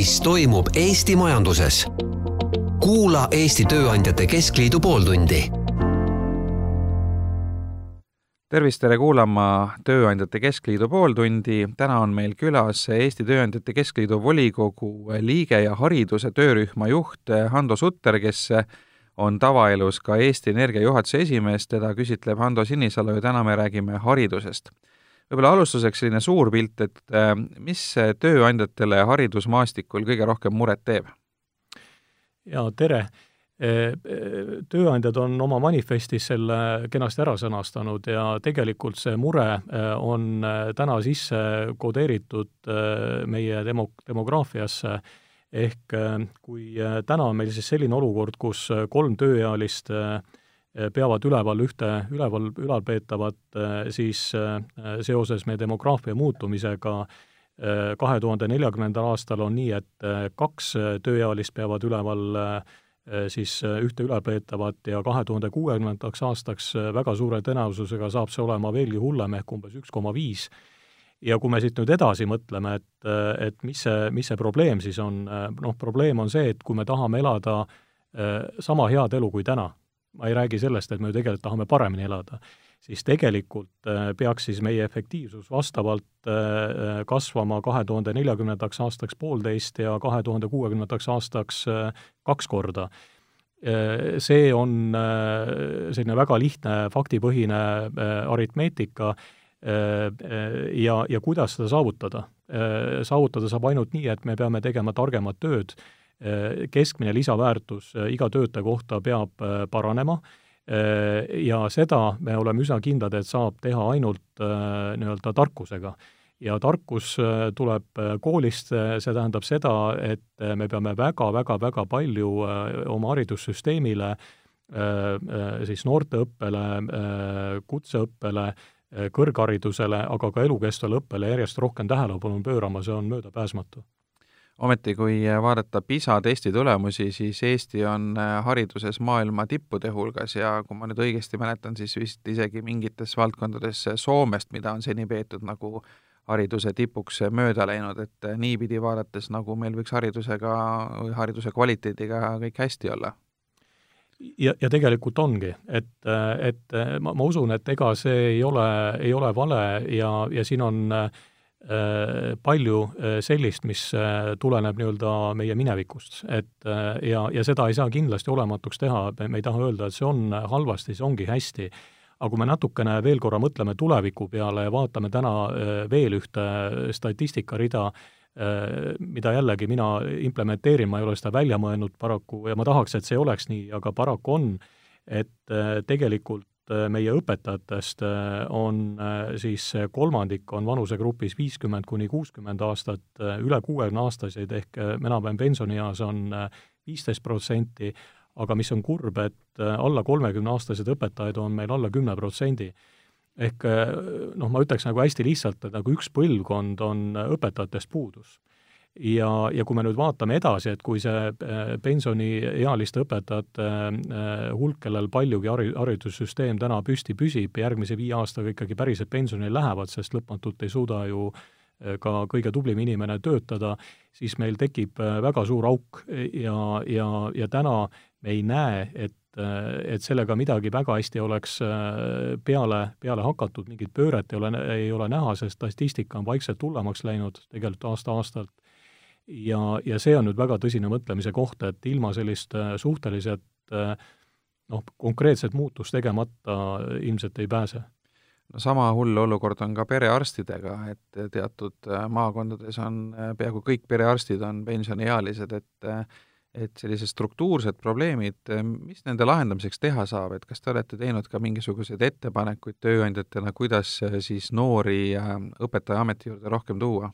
mis toimub Eesti majanduses. kuula Eesti Tööandjate Keskliidu pooltundi. tervist, tere kuulama Tööandjate Keskliidu pooltundi. täna on meil külas Eesti Tööandjate Keskliidu volikogu liige ja hariduse töörühma juht Hando Sutter, kes on tavaelus ka Eesti Energia juhatuse esimees, teda küsitleb Hando Sinisalu ja täna me räägime haridusest võib-olla alustuseks selline suur pilt, et äh, mis tööandjatele haridusmaastikul kõige rohkem muret teeb? jaa, tere! Äh, äh, tööandjad on oma manifestis selle kenasti ära sõnastanud ja tegelikult see mure on täna sisse kodeeritud meie demo-, demograafiasse, ehk kui täna on meil siis selline olukord, kus kolm tööealist äh, peavad üleval ühte üleval, ülalpeetavat, eh, siis eh, seoses meie demograafia muutumisega kahe tuhande neljakümnendal aastal on nii, et kaks tööealist peavad üleval siis ühte ülalpeetavat ja kahe tuhande kuuekümnendaks aastaks väga suure tõenäosusega saab see olema veelgi hullem, ehk umbes üks koma viis. ja kui me siit nüüd edasi mõtleme, et, et mis see, mis see probleem siis on, noh, probleem on see, et kui me tahame elada sama head elu kui täna ma ei räägi sellest, et me ju tegelikult tahame paremini elada, siis tegelikult äh, peaks siis meie efektiivsus vastavalt äh, äh, kasvama kahe tuhande neljakümnendaks aastaks poolteist ja kahe tuhande kuuekümnendaks aastaks kaks korda. See on selline väga lihtne faktipõhine aritmeetika ja, ja kuidas seda saavutada? Saavutada saab ainult nii, et me peame tegema targemat tööd keskmine lisaväärtus äh, iga töötaja kohta peab äh, paranema äh, ja seda me oleme üsna kindlad, et saab teha ainult nii-öelda tarkusega. ja tarkus tuleb koolist, see tähendab seda, et me peame väga-väga-väga palju oma haridussüsteemile, siis noorteõppele, kutseõppele, kõrgharidusele, aga ka elukestvale õppele järjest rohkem tähelepanu pöörama, see on möödapääsmatu ometi, kui vaadata PISA testi tulemusi, siis Eesti on äh, hariduses maailma tippude hulgas ja kui ma nüüd õigesti mäletan, siis vist isegi mingites valdkondades Soomest, mida on seni peetud nagu hariduse tipuks mööda läinud, et äh, niipidi vaadates nagu meil võiks haridusega hariduse kvaliteediga kõik hästi olla. Ja, ja tegelikult ongi, et, et ma, ma usun, et ega see ei ole, ei ole vale ja, ja siin on äh, Äh, palju äh, sellist, mis äh, tuleneb nii-öelda meie minevikust, et ja, ja seda ei saa kindlasti olematuks teha, me ei taha öelda, et see on halvasti, see ongi hästi, aga kui me natukene veel korra mõtleme tuleviku peale ja vaatame täna veel ühte statistikarida, mida jällegi mina implementeerin, ma ei ole seda välja mõelnud paraku ja ma tahaks, et see oleks nii, aga paraku on, et tegelikult Äh, meie õpetajatest äh, on äh, siis kolmandik on vanusegrupis viiskümmend kuni kuuskümmend aastat, üle kuuekümne aastaseid ehk enam-vähem pensionieas on viisteist protsenti, aga mis on kurb, et alla kolmekümneaastaseid õpetajaid on meil alla kümne protsendi. ehk noh, ma ütleks nagu hästi lihtsalt, et nagu üks põlvkond on õpetajatest puudus ja, ja kui me nüüd vaatame edasi, et kui see äh, pensioniealiste õpetajate äh, hulk, kellel paljugi hari-, haridussüsteem täna püsti püsib, järgmise viie aastaga ikkagi päriselt pensionile lähevad, sest lõpmatult ei suuda ju äh, ka kõige tublim inimene töötada, siis meil tekib väga suur auk. Ja, ja, ja täna me ei näe, et et sellega midagi väga hästi oleks peale, peale hakatud, mingit pööret ei ole, ei ole näha, sest statistika on vaikselt hullemaks läinud tegelikult aasta-aastalt ja, ja see on nüüd väga tõsine mõtlemise koht, et ilma sellist äh, suhteliselt äh, noh, konkreetset muutust tegemata ilmselt ei pääse no sama hull olukord on ka perearstidega, et teatud äh, maakondades on peaaegu kõik perearstid on pensioniealised, et et sellised struktuursed probleemid, mis nende lahendamiseks teha saab, et kas te olete teinud ka mingisuguseid ettepanekuid tööandjatena, kuidas siis noori õpetajaameti juurde rohkem tuua?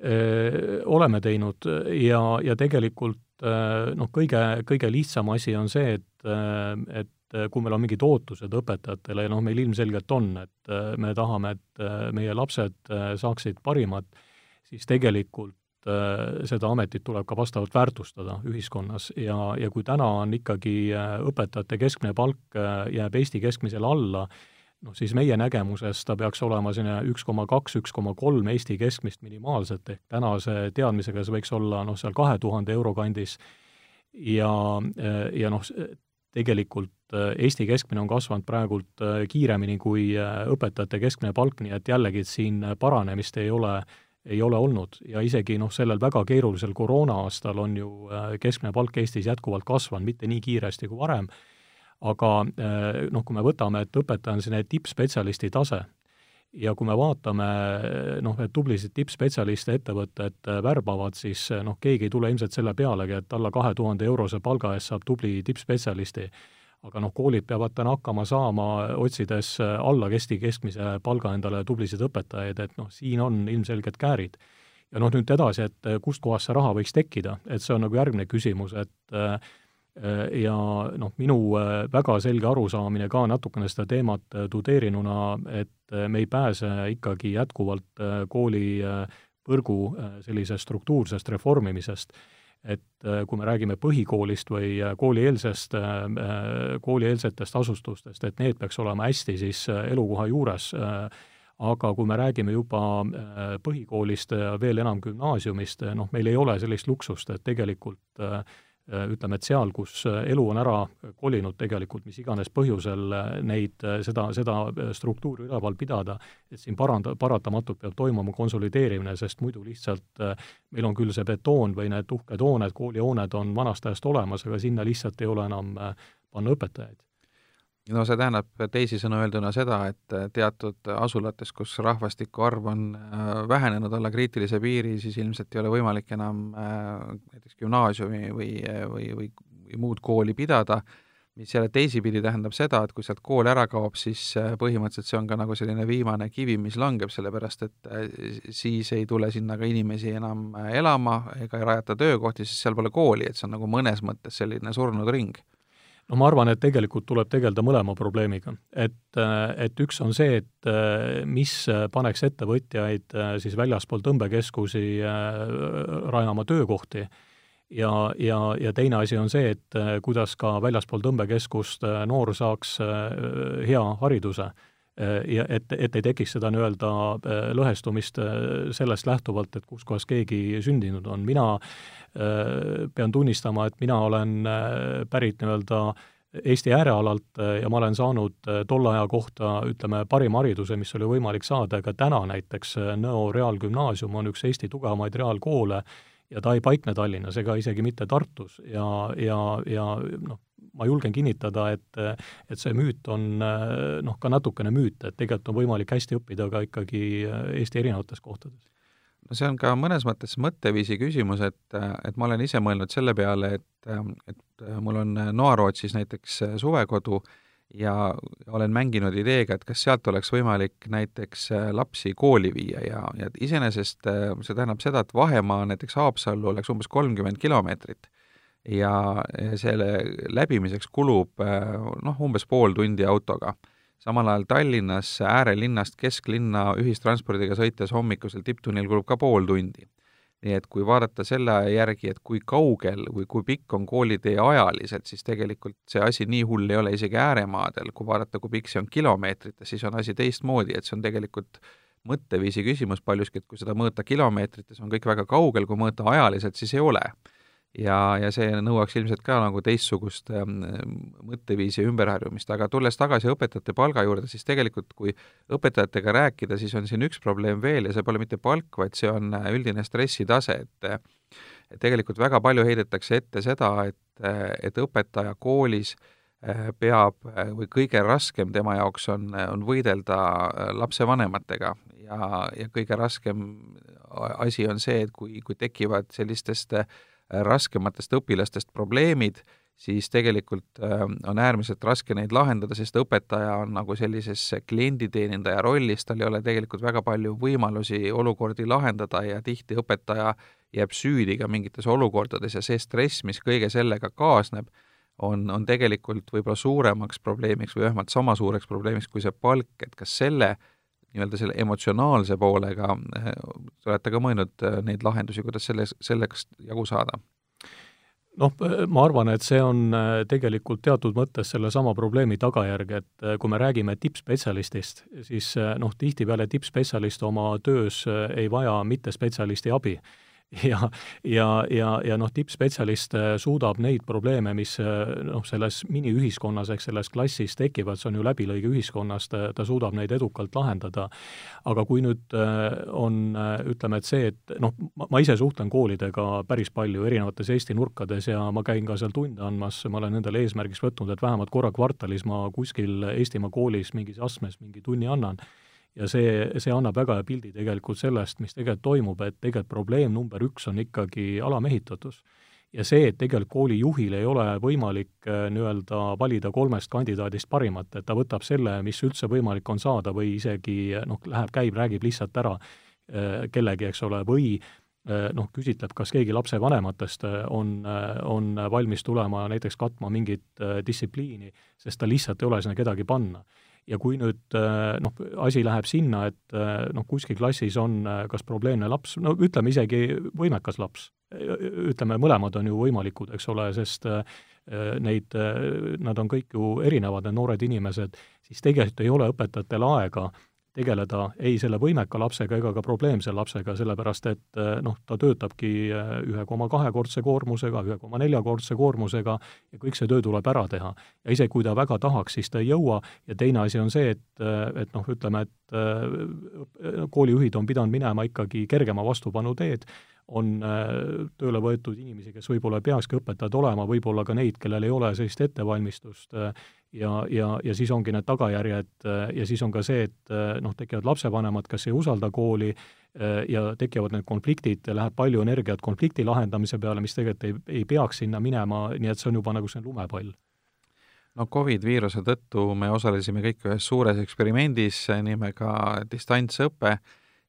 Oleme teinud ja, ja tegelikult noh, kõige, kõige lihtsam asi on see, et, et kui meil on mingid ootused õpetajatele ja noh, meil ilmselgelt on, et me tahame, et meie lapsed saaksid parimat, siis tegelikult seda ametit tuleb ka vastavalt väärtustada ühiskonnas. Ja, ja kui täna on ikkagi õpetajate keskmine palk jääb Eesti keskmisele alla, noh siis meie nägemuses ta peaks olema selline üks koma kaks, üks koma kolm Eesti keskmist minimaalselt, ehk tänase teadmisega see võiks olla noh, seal kahe tuhande euro kandis. Ja, ja noh, tegelikult Eesti keskmine on kasvanud praegult kiiremini kui õpetajate keskmine palk, nii et jällegi, et siin paranemist ei ole, ei ole olnud. Ja isegi noh, sellel väga keerulisel koroona-aastal on ju keskmine palk Eestis jätkuvalt kasvanud, mitte nii kiiresti kui varem aga eh, noh, kui me võtame, et õpetaja on selline tippspetsialisti tase ja kui me vaatame noh, et tublisid tippspetsialiste ettevõtted värbavad, siis noh, keegi ei tule ilmselt selle pealegi, et alla kahe tuhande eurose palga eest saab tubli tippspetsialisti. aga noh, koolid peavad täna hakkama saama, otsides alla Eesti keskmise palga endale tublisid õpetajaid, et noh, siin on ilmselged käärid. ja noh, nüüd edasi, et kustkohast see raha võiks tekkida, et see on nagu järgmine küsimus, et Äh, ja noh, minu äh, väga selge arusaamine ka natukene seda teemat äh, tudeerinuna, et me ei pääse ikkagi jätkuvalt koolivõrgu sellisest struktuursest reformimisest. et kui me räägime põhikoolist või koolieelsest, koolieelsetest asustustest, et need peaks olema hästi siis elukoha juures, aga kui me räägime juba põhikoolist ja veel enam gümnaasiumist, noh, meil ei ole sellist luksust, et tegelikult äh, Äh, ütleme, et seal, kus äh, elu on ära kolinud tegelikult mis iganes põhjusel äh, neid, seda, seda struktuuri üleval pidada, et siin paranda-, paratamatult peab toimuma konsolideerimine, sest muidu lihtsalt meil on küll see betoon või need uhked hooned, koolihooned on vanast ajast olemas, aga sinna lihtsalt ei ole enam panna õpetajaid no see tähendab teisisõnu öelduna seda, et teatud asulates, kus rahvastiku arv on äh, vähenenud alla kriitilise piiri, siis ilmselt ei ole võimalik enam äh, näiteks gümnaasiumi või, või, või, või muud kooli pidada, mis jälle teisipidi tähendab seda, et kui sealt kool ära kaob, siis äh, põhimõtteliselt see on ka nagu selline viimane kivi, mis langeb, sellepärast et siis ei tule sinna ka inimesi enam elama ega ei rajata töökohti, sest seal pole kooli, et see on nagu mõnes mõttes selline surnud ring no ma arvan, et tegelikult tuleb tegeleda mõlema probleemiga. et, et üks on see, et mis paneks ettevõtjaid siis väljaspool tõmbekeskusi rajama töökohti ja, ja, ja teine asi on see, et kuidas ka väljaspool tõmbekeskust noor saaks hea hariduse ja et, et ei tekiks seda nii-öelda lõhestumist sellest lähtuvalt, et kus kohas keegi sündinud on. mina pean tunnistama, et mina olen pärit nii-öelda Eesti äärealalt ja ma olen saanud tolle aja kohta, ütleme, parima hariduse, mis oli võimalik saada, ka täna näiteks Nõo Reaalgümnaasium on üks Eesti tugevamaid reaalkoole ja ta ei paikne Tallinnas ega isegi mitte Tartus ja, ja, ja noh, ma julgen kinnitada, et et see müüt on noh, ka natukene müüt, et tegelikult on võimalik hästi õppida ka ikkagi Eesti erinevates kohtades. no see on ka mõnes mõttes mõtteviisi küsimus, et, et ma olen ise mõelnud selle peale, et, et mul on Noarootsis näiteks suvekodu ja olen mänginud ideega, et kas sealt oleks võimalik näiteks lapsi kooli viia ja, ja iseenesest see tähendab seda, et vahemaa näiteks Haapsallu oleks umbes kolmkümmend kilomeetrit ja selle läbimiseks kulub noh, umbes pool tundi autoga. samal ajal Tallinnas äärelinnast kesklinna ühistranspordiga sõites hommikusel tipptunnil kulub ka pool tundi. nii et kui vaadata selle järgi, et kui kaugel või kui pikk on koolitee ajaliselt, siis tegelikult see asi nii hull ei ole isegi ääremaadel, kui vaadata, kui pikk see on kilomeetrites, siis on asi teistmoodi, et see on tegelikult mõtteviisi küsimus paljuski, et kui seda mõõta kilomeetrites, on kõik väga kaugel, kui mõõta ajaliselt, siis ei ole ja, ja see nõuaks ilmselt ka nagu teistsugust ähm, mõtteviisi ümberharjumist, aga tulles tagasi õpetajate palga juurde, siis tegelikult kui õpetajatega rääkida, siis on siin üks probleem veel ja see pole mitte palk, vaid see on äh, üldine stressitase, et et tegelikult väga palju heidetakse ette seda, et, et õpetaja koolis äh, peab äh, või kõige raskem tema jaoks on, on võidelda lapsevanematega. Ja, ja kõige raskem asi on see, et kui, kui tekivad sellistest äh, raskematest õpilastest probleemid, siis tegelikult äh, on äärmiselt raske neid lahendada, sest õpetaja on nagu sellises klienditeenindaja rollis, tal ei ole tegelikult väga palju võimalusi olukordi lahendada ja tihti õpetaja jääb süüdi ka mingites olukordades ja see stress, mis kõige sellega kaasneb, on, on tegelikult võib-olla suuremaks probleemiks või vähemalt sama suureks probleemiks kui see palk, et kas selle nii-öelda selle emotsionaalse poolega eh, olete ka mõelnud eh, neid lahendusi, kuidas selles, selleks jagu saada? noh, ma arvan, et see on äh, tegelikult teatud mõttes sellesama probleemi tagajärg, et kui me räägime tippspetsialistist, siis noh, tihtipeale tippspetsialist oma töös ei vaja mittespetsialisti abi ja, ja, ja, ja noh, tippspetsialist äh, suudab neid probleeme, mis äh, noh, selles miniühiskonnas ehk selles klassis tekivad, see on ju läbilõige ühiskonnast, ta suudab neid edukalt lahendada. aga kui nüüd on, ütleme, et see, et noh, ma ise suhtlen koolidega päris palju erinevates Eesti nurkades ja ma käin ka seal tunde andmas, ma olen endale eesmärgiks võtnud, et vähemalt korra kvartalis ma kuskil Eestimaa koolis mingis astmes mingi tunni annan ja see, see annab väga hea pildi tegelikult sellest, mis tegelikult toimub, et tegelikult probleem number üks on ikkagi alamehitatus. ja see, et tegelikult koolijuhil ei ole võimalik äh, nii-öelda valida kolmest kandidaadist parimat, et ta võtab selle, mis üldse võimalik on saada või isegi noh, läheb, käib, räägib lihtsalt ära äh, kellegi, eks ole, või äh, noh, küsitleb, kas keegi lapsevanematest on, on valmis tulema näiteks katma mingit distsipliini, sest ta lihtsalt ei ole sinna kedagi panna ja kui nüüd äh, noh, asi läheb sinna, et äh, noh, kuskil klassis on äh, kas probleemne laps, no ütleme isegi võimekas laps, ütleme, mõlemad on ju võimalikud, eks ole, sest neid, nad on kõik ju erinevad, need noored inimesed, siis tegelikult ei ole õpetajatel aega äh, tegeleda ei selle võimeka lapsega ega ka probleemse lapsega, sellepärast et eh, noh, ta töötabki eh, ühe koma kahekordse koormusega, ühe koma neljakordse koormusega ja kõik see töö tuleb ära teha. ja isegi kui ta väga tahaks, siis ta ei jõua ja teine asi on see, et, eh, et noh, ütleme, et koolijuhid on pidanud minema ikkagi kergema vastupanu teed, on tööle võetud inimesi, kes võib-olla ei peakski õpetajad olema, võib-olla ka neid, kellel ei ole sellist ettevalmistust ja, ja, ja siis ongi need tagajärjed ja siis on ka see, et noh, tekivad lapsevanemad, kes ei usalda kooli ja tekivad need konfliktid, läheb palju energiat konflikti lahendamise peale, mis tegelikult ei, ei peaks sinna minema, nii et see on juba nagu selline lumepall. No Covid viiruse tõttu me osalesime kõik ühes suures eksperimendis nimega distantsõpe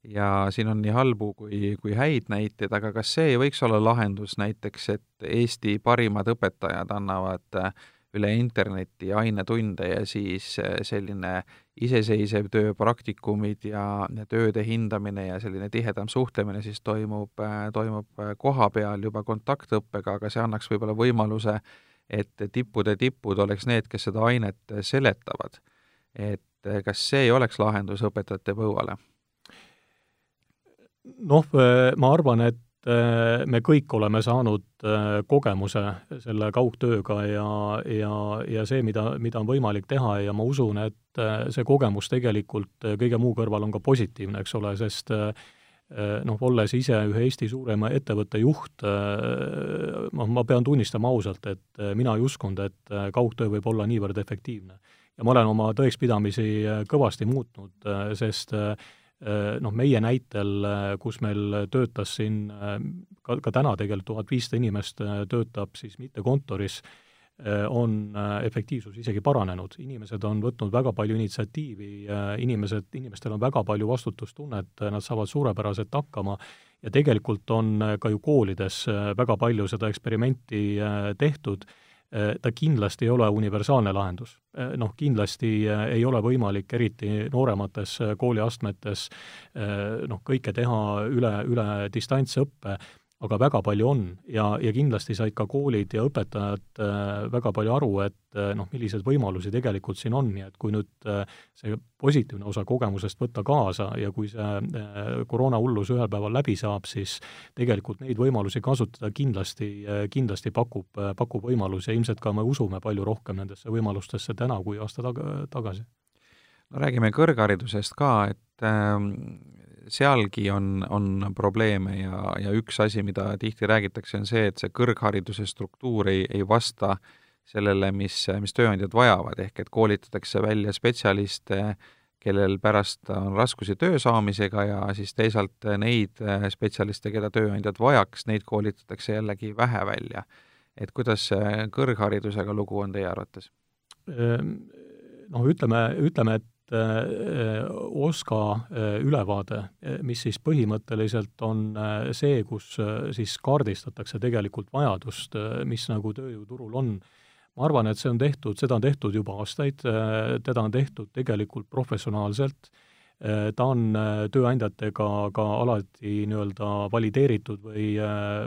ja siin on nii halbu kui, kui häid näiteid, aga kas see ei võiks olla lahendus näiteks, et Eesti parimad õpetajad annavad äh, üle interneti ainetunde ja siis äh, selline iseseisev töö, praktikumid ja, tööde hindamine ja selline tihedam suhtlemine siis toimub, äh, toimub koha peal juba kontaktõppega, aga see annaks võib-olla võimaluse, et tippude tipud oleks need, kes seda ainet seletavad. et kas see ei oleks lahendus õpetajate põuale? Noh, ma arvan, et Äh, me kõik oleme saanud äh, kogemuse selle kaugtööga ja, ja, ja see, mida, mida on võimalik teha ja ma usun, et see kogemus tegelikult kõige muu kõrval on ka positiivne, eks ole, sest noh, olles ise ühe Eesti suurema ettevõtte juht, noh, ma pean tunnistama ausalt, et mina ei uskunud, et kaugtöö võib olla niivõrd efektiivne. ja ma olen oma tõekspidamisi kõvasti muutnud, sest Äh, noh, meie näitel, äh, kus meil töötas siin äh, ka, ka täna tegelikult tuhat viissada inimest töötab siis mitte kontoris, on efektiivsus isegi paranenud, inimesed on võtnud väga palju initsiatiivi, inimesed, inimestel on väga palju vastutustunnet, nad saavad suurepäraselt hakkama ja tegelikult on ka ju koolides väga palju seda eksperimenti tehtud. Äh, ta kindlasti ei ole universaalne lahendus. Äh, noh, kindlasti äh, ei ole võimalik, eriti nooremates kooliastmetes, noh, kõike teha üle, üle distantsõppe, aga väga palju on ja, ja kindlasti said ka koolid ja õpetajad äh, väga palju aru, et äh, noh, milliseid võimalusi tegelikult siin on, nii et kui nüüd äh, see positiivne osa kogemusest võtta kaasa ja kui see äh, koroonahullus ühel päeval läbi saab, siis tegelikult neid võimalusi kasutada kindlasti kindlasti pakub pakub võimalusi ja ilmselt ka me usume palju rohkem nendesse võimalustesse täna kui aasta taga, tagasi. no räägime kõrgharidusest ka, et äh, sealgi on, on probleeme ja, ja üks asi, mida tihti räägitakse, on see, et see kõrghariduse struktuur ei, ei vasta sellele, mis, mis tööandjad vajavad, ehk et koolitatakse välja spetsialiste, kellel pärast on raskusi töö saamisega ja siis teisalt neid spetsialiste, keda tööandjad vajaks, neid koolitatakse jällegi vähe välja. et kuidas kõrgharidusega lugu on teie arvates? Ehm, noh, ütleme, ütleme, et OSKA äh, ülevaade, äh, mis siis põhimõtteliselt on see, kus siis kaardistatakse tegelikult vajadust, mis nagu tööjõuturul on. ma arvan, et see on tehtud, seda on tehtud juba aastaid, teda on tehtud tegelikult professionaalselt, ta on tööandjatega ka alati nii-öelda valideeritud või,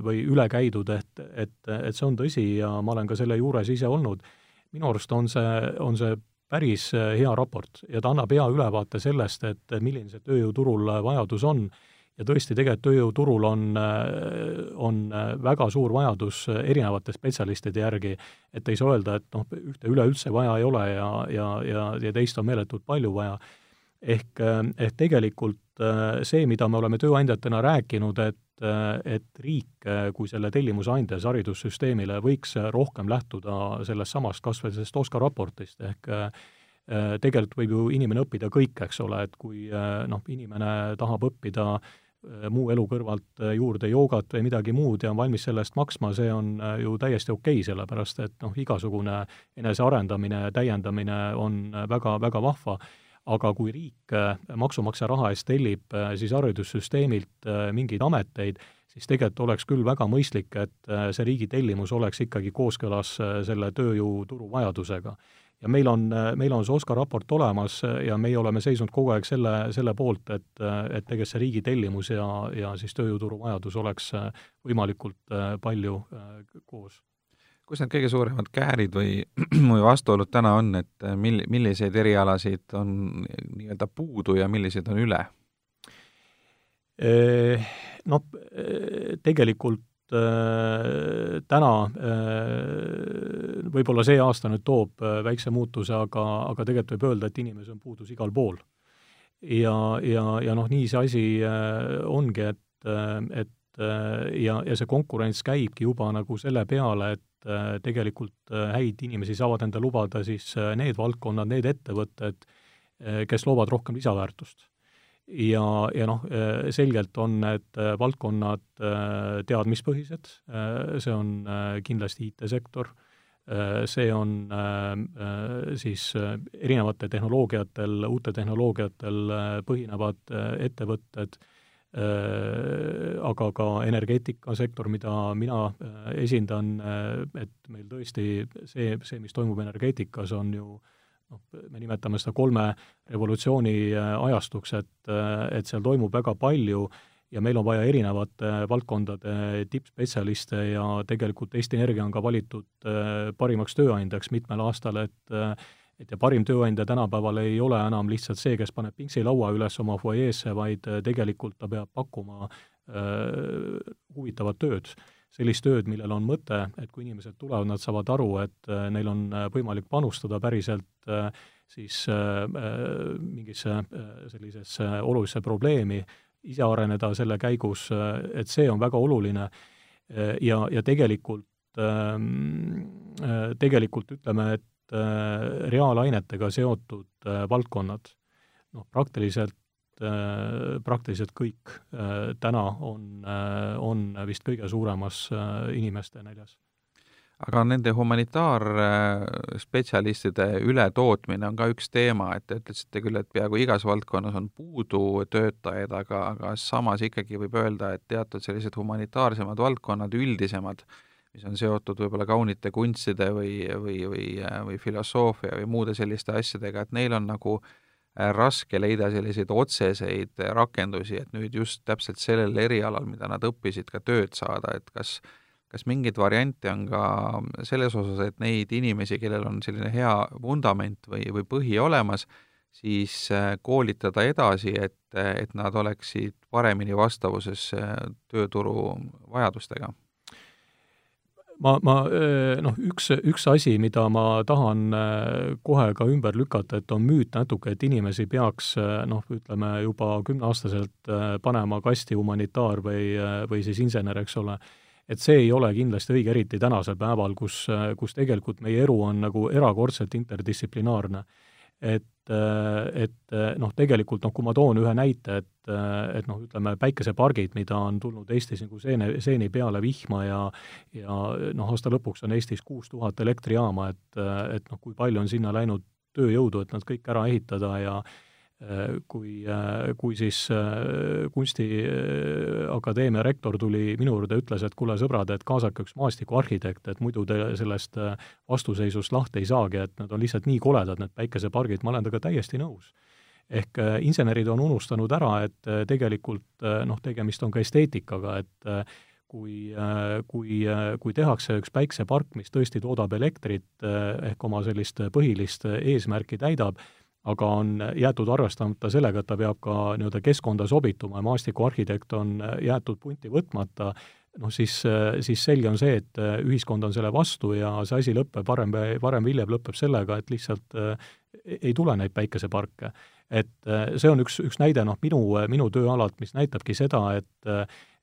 või üle käidud, et, et, et see on tõsi ja ma olen ka selle juures ise olnud. minu arust on see, on see päris hea raport ja ta annab hea ülevaate sellest, et milline see tööjõuturul vajadus on ja tõesti, tegelikult tööjõuturul on, on väga suur vajadus erinevate spetsialistide järgi, et ei saa öelda, et noh, ühte üleüldse vaja ei ole ja, ja, ja, ja teist on meeletult palju vaja. ehk, ehk tegelikult see, mida me oleme tööandjatena rääkinud, et et riik kui selle tellimuse andjas haridussüsteemile võiks rohkem lähtuda sellest samast kas või sellest OSKA raportist, ehk tegelikult võib ju inimene õppida kõik, eks ole, et kui noh, inimene tahab õppida muu elu kõrvalt juurde joogat või midagi muud ja on valmis selle eest maksma, see on ju täiesti okei okay,, sellepärast et noh, igasugune enesearendamine, täiendamine on väga, väga vahva, aga kui riik maksumaksja raha eest tellib siis haridussüsteemilt mingeid ameteid, siis tegelikult oleks küll väga mõistlik, et see riigi tellimus oleks ikkagi kooskõlas selle tööjõuturu vajadusega ja meil on, meil on see OSKA raport olemas ja meie oleme seisnud kogu aeg selle, selle poolt, et, et tegelikult see riigi tellimus ja, ja siis tööjõuturu vajadus oleks võimalikult palju koos. Kus need kõige suuremad käärid või, või vastuolud täna on, et mil-, milliseid erialasid on nii-öelda puudu ja milliseid on üle? Noh, tegelikult Äh, täna äh, võib-olla see aasta nüüd toob äh, väikse muutuse, aga, aga tegelikult võib öelda, et inimesi on puudus igal pool. ja, ja, ja noh, nii see asi ongi, et, et ja, ja see konkurents käibki juba nagu selle peale, et tegelikult häid inimesi saavad endale lubada siis need valdkonnad, need ettevõtted, kes loovad rohkem lisaväärtust. Ja, ja noh, selgelt on need äh, valdkonnad äh, teadmispõhised, äh, see on kindlasti IT-sektor, see on siis erinevate tehnoloogiatel, uute tehnoloogiatel põhinevad ettevõtted, aga ka energeetikasektor, mida mina esindan, et meil tõesti see, see, mis toimub energeetikas, on ju äh, noh, me nimetame seda kolme revolutsiooni äh, ajastuks, et, äh, et seal toimub väga palju ja meil on vaja erinevate valdkondade tippspetsialiste ja tegelikult Eesti Energia on ka valitud äh, parimaks tööandjaks mitmel aastal, et et ja parim tööandja tänapäeval ei ole enam lihtsalt see, kes paneb pingsilaua üles oma fuajeesse, vaid tegelikult ta peab pakkuma äh, huvitavat tööd. Sellist tööd, millel on mõte, et kui inimesed tulevad, nad saavad aru, et äh, neil on äh, võimalik panustada päriselt äh, siis mingisse sellisesse olulisse probleemi, ise areneda selle käigus, et see on väga oluline. Ja, ja tegelikult, ähm, tegelikult ütleme, et reaalainetega seotud valdkonnad, noh, praktiliselt Äh, praktiliselt kõik äh, täna on, äh, on vist kõige suuremas inimeste näljas. aga nende humanitaarspetsialistide ületootmine on ka üks teema, et te ütlesite küll, et peaaegu igas valdkonnas on puudu töötajaid, aga, aga samas ikkagi võib öelda, et teatud sellised humanitaarsemad valdkonnad, üldisemad, mis on seotud võib-olla kaunite kunstide või, või, või, või filosoofia või muude selliste asjadega, et neil on nagu äh, raske leida selliseid otseseid rakendusi, et nüüd just täpselt sellel erialal, mida nad õppisid, ka tööd saada, et kas kas mingeid variante on ka selles osas, et neid inimesi, kellel on selline hea vundament või, või põhi olemas, siis äh, koolitada edasi, et, et nad oleksid paremini vastavuses äh, tööturu vajadustega ma, ma noh, üks, üks asi, mida ma tahan kohe ka ümber lükata, et on müüt natuke, et inimesi peaks noh, ütleme juba kümneaastaselt panema kasti humanitaar või, või siis insener, eks ole, et see ei ole kindlasti õige, eriti tänasel päeval, kus, kus tegelikult meie elu on nagu erakordselt interdistsiplinaarne. Et, et noh, tegelikult noh, kui ma toon ühe näite, et, et noh, ütleme päikesepargid, mida on tulnud Eestis nagu seene, seeni peale vihma ja ja noh, aasta lõpuks on Eestis kuus tuhat elektrijaama, et, et noh, kui palju on sinna läinud tööjõudu, et nad kõik ära ehitada ja Äh, kui, äh, kui siis äh, Kunstiakadeemia rektor tuli minu juurde, ütles, et kuule, sõbrad, et kaasake üks maastikuarhitekt, et muidu te sellest vastuseisust lahti ei saagi, et nad on lihtsalt nii koledad, need päikesepargid, ma olen temaga täiesti nõus. ehk insenerid on unustanud ära, et tegelikult noh, tegemist on ka esteetikaga, et kui, kui, kui tehakse üks päiksepark, mis tõesti toodab elektrit ehk oma sellist põhilist eesmärki täidab, aga on jäetud arvestamata sellega, et ta peab ka nii-öelda keskkonda sobituma ja maastikuarhitekt on jäetud punti võtmata, noh siis, siis selge on see, et ühiskond on selle vastu ja see asi lõpeb, varem, varem või hiljem lõpeb sellega, et lihtsalt ei tule neid päikeseparke. Et see on üks, üks näide noh, minu, minu tööalalt, mis näitabki seda, et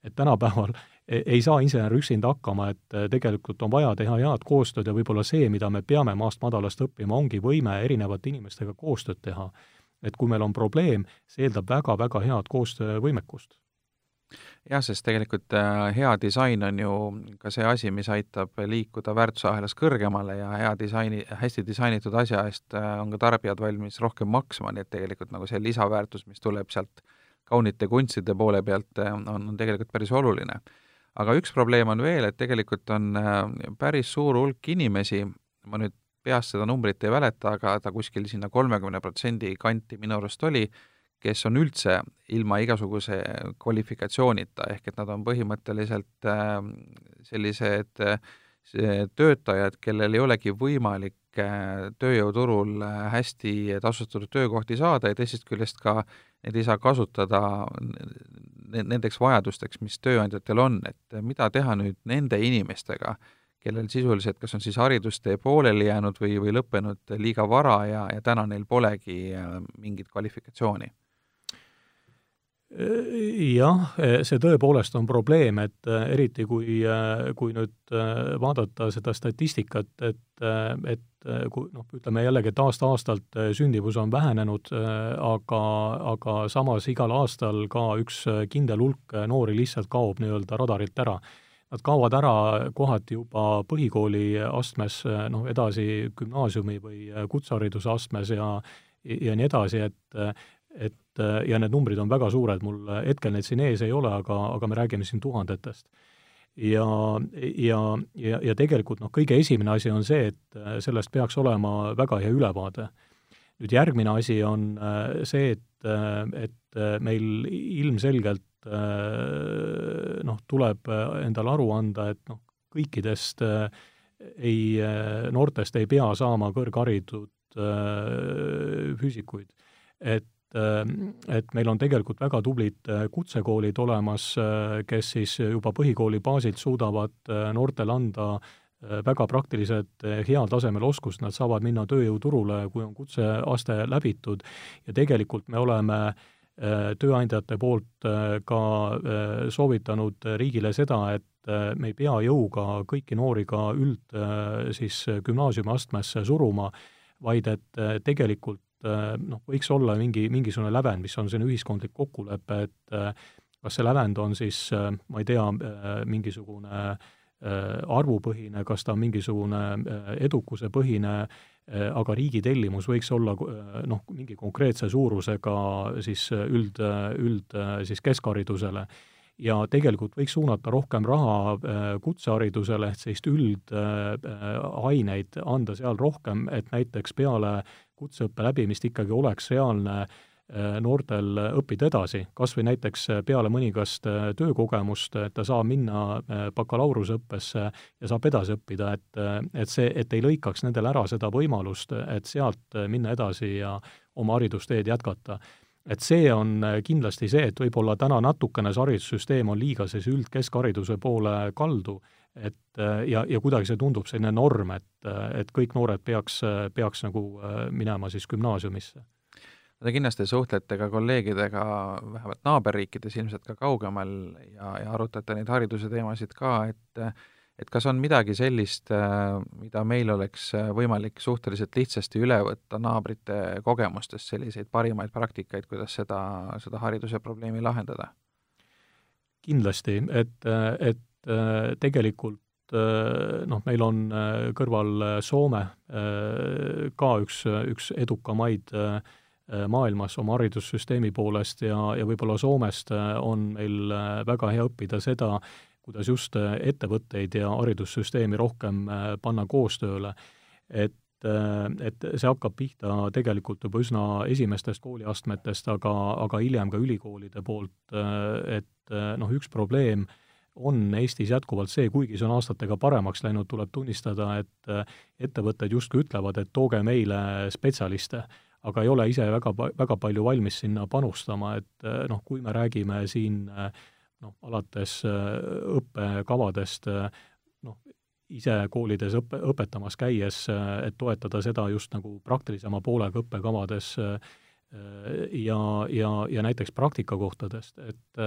et tänapäeval E-, ei saa insener üksinda hakkama, et tegelikult on vaja teha head koostööd ja võib-olla see, mida me peame maast madalast õppima, ongi võime erinevate inimestega koostööd teha. et kui meil on probleem, see eeldab väga-väga head koostöövõimekust jah, sest tegelikult äh, hea disain on ju ka see asi, mis aitab liikuda väärtusahelas kõrgemale ja hea disaini, hästi disainitud asja eest äh, on ka tarbijad valmis rohkem maksma, nii et tegelikult nagu see lisaväärtus, mis tuleb sealt kaunite kunstide poole pealt, äh, on, on tegelikult päris oluline. Aga üks probleem on veel, et tegelikult on päris suur hulk inimesi, ma nüüd peast seda numbrit ei mäleta, aga ta kuskil sinna kolmekümne protsendi kanti minu arust oli, kes on üldse ilma igasuguse kvalifikatsioonita, ehk et nad on põhimõtteliselt äh, sellised äh, töötajad, kellel ei olegi võimalik tööjõuturul hästi tasustatud töökohti saada ja teisest küljest ka neid ei saa kasutada nendeks vajadusteks, mis tööandjatel on, et mida teha nüüd nende inimestega, kellel sisuliselt kas on siis haridustee pooleli jäänud või, või lõppenud liiga vara ja, ja täna neil polegi äh, mingit kvalifikatsiooni? Jah, see tõepoolest on probleem, et äh, eriti kui, äh, kui nüüd vaadata seda statistikat, et, et kui noh, ütleme jällegi, et aasta-aastalt äh, sündivus on vähenenud, äh, aga, aga samas igal aastal ka üks äh, kindel hulk noori lihtsalt kaob nii-öelda radarilt ära. Nad kaovad ära kohati juba põhikooli astmes, noh edasi gümnaasiumi või kutsehariduse astmes ja ja nii edasi, et et ja need numbrid on väga suured, mul hetkel neid siin ees ei ole, aga, aga me räägime siin tuhandetest ja, ja, ja, ja tegelikult noh, kõige esimene asi on see, et äh, sellest peaks olema väga hea ülevaade. nüüd järgmine asi on äh, see, et, äh, et meil ilmselgelt noh, tuleb endale aru anda, et noh, kõikidest ei, noortest ei pea saama kõrgharitud füüsikuid. et et meil on tegelikult väga tublid äh, kutsekoolid olemas, äh, kes siis juba põhikooli baasilt suudavad äh, noortele anda väga praktilised heal tasemel oskused, nad saavad minna tööjõuturule, kui on kutseaste läbitud. Ja tegelikult me oleme tööandjate poolt ka soovitanud riigile seda, et me ei pea jõuga kõiki noori ka üld siis gümnaasiumiastmesse suruma, vaid et tegelikult Äh, noh, võiks olla mingi, mingisugune lävend, mis on selline ühiskondlik kokkulepe, et äh, kas see lävend on siis, äh, ma ei tea, mingisugune arvupõhine, kas ta on mingisugune edukusepõhine, aga riigi tellimus võiks olla noh, mingi konkreetse suurusega siis üld, üld siis keskharidusele. Ja tegelikult võiks suunata rohkem raha kutseharidusele, et sellist üldaineid anda seal rohkem, et näiteks peale kutseõppe läbimist ikkagi oleks reaalne äh, noortel õppida edasi, kas või näiteks äh, peale mõningast äh, töökogemust, et ta saab minna bakalaureuseõppesse ja saab edasi õppida, et, et see, et ei lõikaks nendel ära seda võimalust, et sealt minna edasi ja oma haridusteed jätkata. et see on kindlasti see, et võib-olla täna natukene see haridussüsteem on liiga sellise üldkeskhariduse poole kaldu et äh, ja, ja kuidagi see tundub selline norm, et, et kõik noored peaks, peaks nagu äh, minema siis gümnaasiumisse. Te kindlasti suhtlete ka kolleegidega vähemalt naaberriikides, ilmselt ka kaugemal, ja, ja arutate neid hariduse teemasid ka, et et kas on midagi sellist, mida meil oleks võimalik suhteliselt lihtsasti üle võtta naabrite kogemustest, selliseid parimaid praktikaid, kuidas seda, seda hariduse probleemi lahendada? kindlasti, et, et Äh, tegelikult äh, noh, meil on äh, kõrval Soome ka üks, üks edukamaid maailmas oma haridussüsteemi poolest ja, ja võib-olla Soomest on meil väga hea õppida seda, kuidas just ettevõtteid ja haridussüsteemi rohkem panna koostööle. et et see hakkab pihta tegelikult juba üsna esimestest kooliastmetest, aga, aga hiljem ka ülikoolide poolt, et noh, üks probleem on Eestis jätkuvalt see, kuigi see on aastatega paremaks läinud, tuleb tunnistada, et ettevõtted justkui ütlevad, et tooge meile spetsialiste, aga ei ole ise väga, väga palju valmis sinna panustama, et noh, kui me räägime siin noh, alates õppekavadest, noh, ise koolides õpe, õpetamas käies, et toetada seda just nagu praktilisema poolega õppekavades ja, ja, ja näiteks praktikakohtadest, et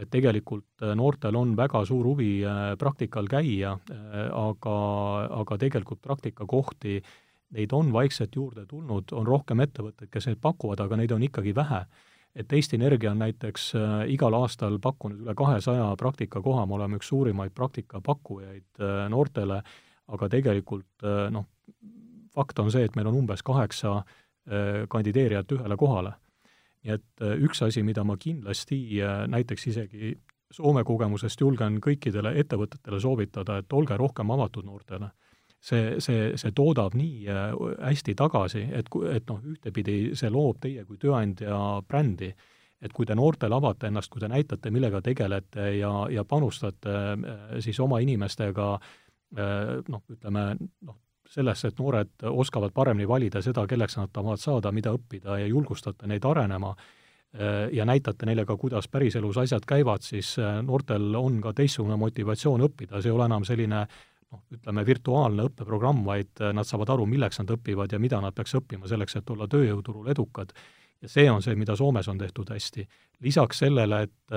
et tegelikult noortel on väga suur huvi praktikal käia, aga, aga tegelikult praktikakohti, neid on vaikselt juurde tulnud, on rohkem ettevõtteid, kes neid pakuvad, aga neid on ikkagi vähe et Eesti Energia on näiteks äh, igal aastal pakkunud üle kahesaja praktikakoha, me oleme üks suurimaid praktikapakkujaid äh, noortele, aga tegelikult äh, noh, fakt on see, et meil on umbes kaheksa kandideerijat ühele kohale. Nii et üks asi, mida ma kindlasti näiteks isegi Soome kogemusest julgen kõikidele ettevõtetele soovitada, et olge rohkem avatud noortele. See, see, see toodab nii äh, hästi tagasi, et, et noh, ühtepidi see loob teie kui tööandja brändi, et kui te noortele avate ennast, kui te näitate, millega tegelete ja, ja panustate äh, siis oma inimestega äh, noh, ütleme noh, sellesse, et noored oskavad paremini valida seda, kelleks nad tahavad saada, mida õppida ja julgustate neid arenema, ja näitate neile ka, kuidas päriselus asjad käivad, siis noortel on ka teistsugune motivatsioon õppida, see ei ole enam selline noh, ütleme virtuaalne õppeprogramm, vaid äh, nad saavad aru, milleks nad õpivad ja mida nad peaks õppima selleks, et olla tööjõuturul edukad. ja see on see, mida Soomes on tehtud hästi. lisaks sellele, et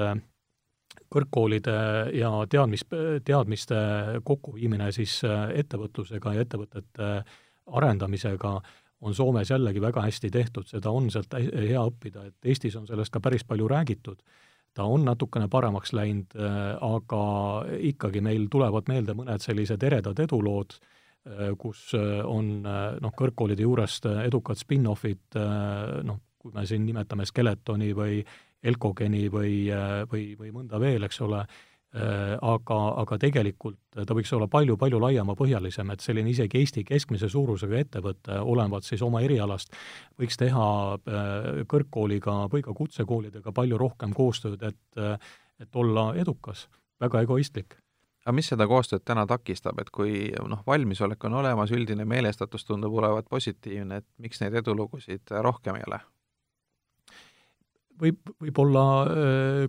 kõrgkoolide ja teadmis, teadmiste kokkuviimine siis äh, ettevõtlusega ja ettevõtete arendamisega on Soomes jällegi väga hästi tehtud, seda on sealt hea õppida, et Eestis on sellest ka päris palju räägitud. Ta on natukene paremaks läinud, äh, aga ikkagi meil tulevad meelde mõned sellised eredad edulood, äh, kus äh, on noh, kõrgkoolide juurest edukad spin-offid, noh, kui me siin nimetame Skeletoni või Elkogeni või, või, või mõnda veel, eks ole, Äh, aga, aga tegelikult ta võiks olla palju-palju laiemapõhjalisem, et selline isegi Eesti keskmise suurusega ettevõte, olenevalt siis oma erialast, võiks teha äh, kõrgkooliga või ka kutsekoolidega palju rohkem koostööd, et et olla edukas, väga egoistlik aga mis seda koostööd täna takistab, et kui noh, valmisolek on olemas, üldine meelestatus tundub olevat positiivne, et miks neid edulugusid rohkem ei ole? Võib, võib olla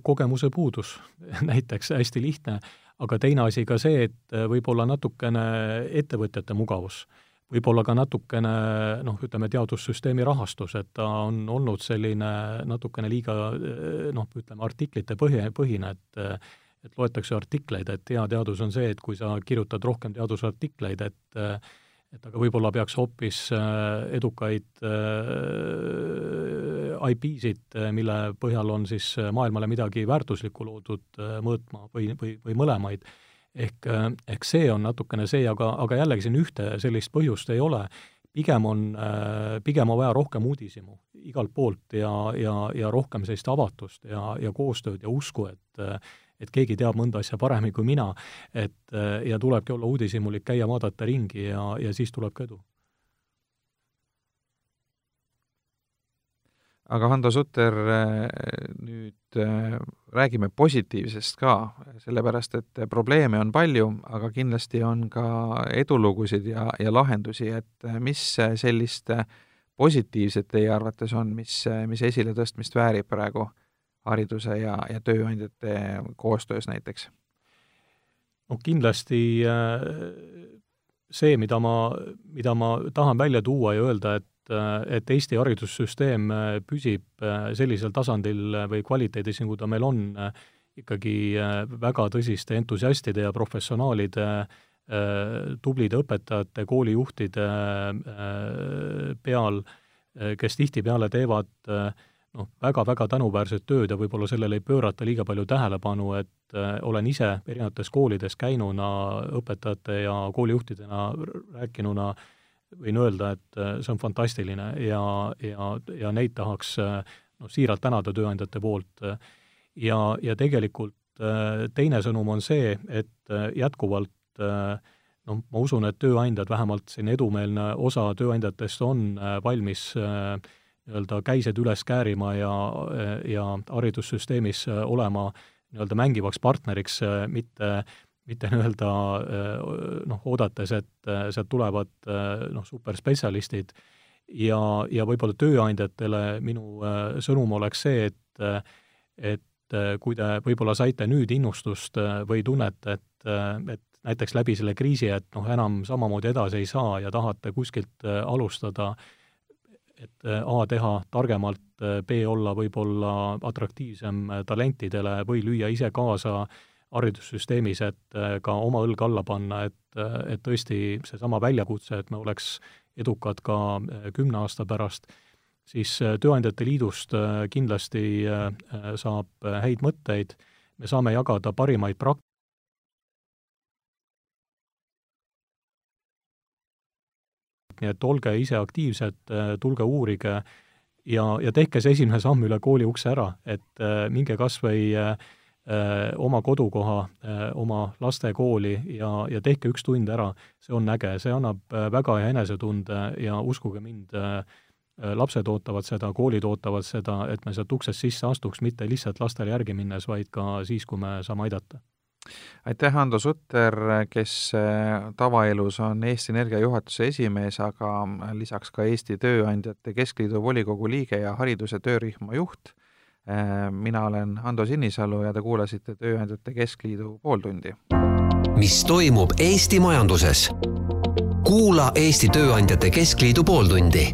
kogemuse puudus, näiteks hästi lihtne, aga teine asi ka see, et võib olla natukene ettevõtjate mugavus. võib olla ka natukene noh, ütleme teadussüsteemi rahastus, et ta on olnud selline natukene liiga noh, ütleme artiklite põhi, põhine, et et loetakse artikleid, et hea teadus on see, et kui sa kirjutad rohkem teadusartikleid, et et aga võib-olla peaks hoopis äh, edukaid äh, IP-sid, äh, mille põhjal on siis maailmale midagi väärtuslikku loodud, mõõtma või, või, või mõlemaid. ehk, ehk see on natukene see, aga, aga jällegi siin ühte sellist põhjust ei ole, pigem on, pigem on vaja rohkem uudishimu igalt poolt ja, ja, ja rohkem sellist avatust ja, ja koostööd ja usku, et et keegi teab mõnda asja paremini kui mina, et ja tulebki olla uudishimulik, käia, vaadata ringi ja, ja siis tuleb ka edu. aga Hando Sutter, nüüd räägime positiivsest ka, sellepärast et probleeme on palju, aga kindlasti on ka edulugusid ja, ja lahendusi, et mis sellist positiivset teie arvates on, mis, mis esiletõstmist väärib praegu hariduse ja, ja tööandjate koostöös näiteks? no kindlasti äh, see, mida ma, mida ma tahan välja tuua ja öelda, et äh, et Eesti haridussüsteem äh, püsib sellisel tasandil või kvaliteedis, nagu ta meil on, ikkagi väga tõsiste entusiastide ja professionaalide, tublide õpetajate, koolijuhtide peal, kes tihtipeale teevad äh, noh, väga-väga tänuväärset tööd ja võib-olla sellele ei pöörata liiga palju tähelepanu, et äh, olen ise erinevates koolides käinuna, õpetajate ja koolijuhtidena rääkinuna, võin öelda, et äh, see on fantastiline ja, ja, ja neid tahaks äh, noh, siiralt tänada tööandjate poolt. ja, ja tegelikult teine sõnum on see, et jätkuvalt noh, ma usun, et tööandjad, vähemalt selline edumeelne osa tööandjatest on valmis nii-öelda käised üles käärima ja, ja haridussüsteemis olema nii-öelda mängivaks partneriks, mitte mitte nii-öelda noh, oodates, et sealt tulevad noh, superspetsialistid. Ja, ja võib-olla tööandjatele minu sõnum oleks see, et et kui te võib-olla saite nüüd innustust või tunnete, et, et näiteks läbi selle kriisi, et noh, enam samamoodi edasi ei saa ja tahate kuskilt alustada, et A, teha targemalt, B, olla võib-olla atraktiivsem talentidele või lüüa ise kaasa äh, haridussüsteemis, et äh, ka oma õlg alla panna, et, äh, et tõesti seesama väljakutse, et me oleks edukad ka äh, kümne aasta pärast, siis Tööandjate Liidust kindlasti saab häid mõtteid, me saame jagada parimaid prak-, nii et olge ise aktiivsed, tulge uurige ja, ja tehke see esimene samm üle kooli ukse ära, et minge kas või äh, oma kodukoha, oma lastekooli ja, ja tehke üks tund ära, see on äge, see annab väga hea enesetunde ja uskuge mind, lapsed ootavad seda, koolid ootavad seda, et me sealt uksest sisse astuks, mitte lihtsalt lastele järgi minnes, vaid ka siis, kui me saame aidata. Aitäh, Hando Sutter, kes tavaelus on Eesti Energia juhatuse esimees, aga lisaks ka Eesti Tööandjate Keskliidu volikogu liige ja hariduse töörühma juht Äh, mina olen Ando Sinisalu ja te kuulasite Tööandjate Keskliidu pooltundi. mis toimub Eesti majanduses? kuula Eesti Tööandjate Keskliidu pooltundi